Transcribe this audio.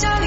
just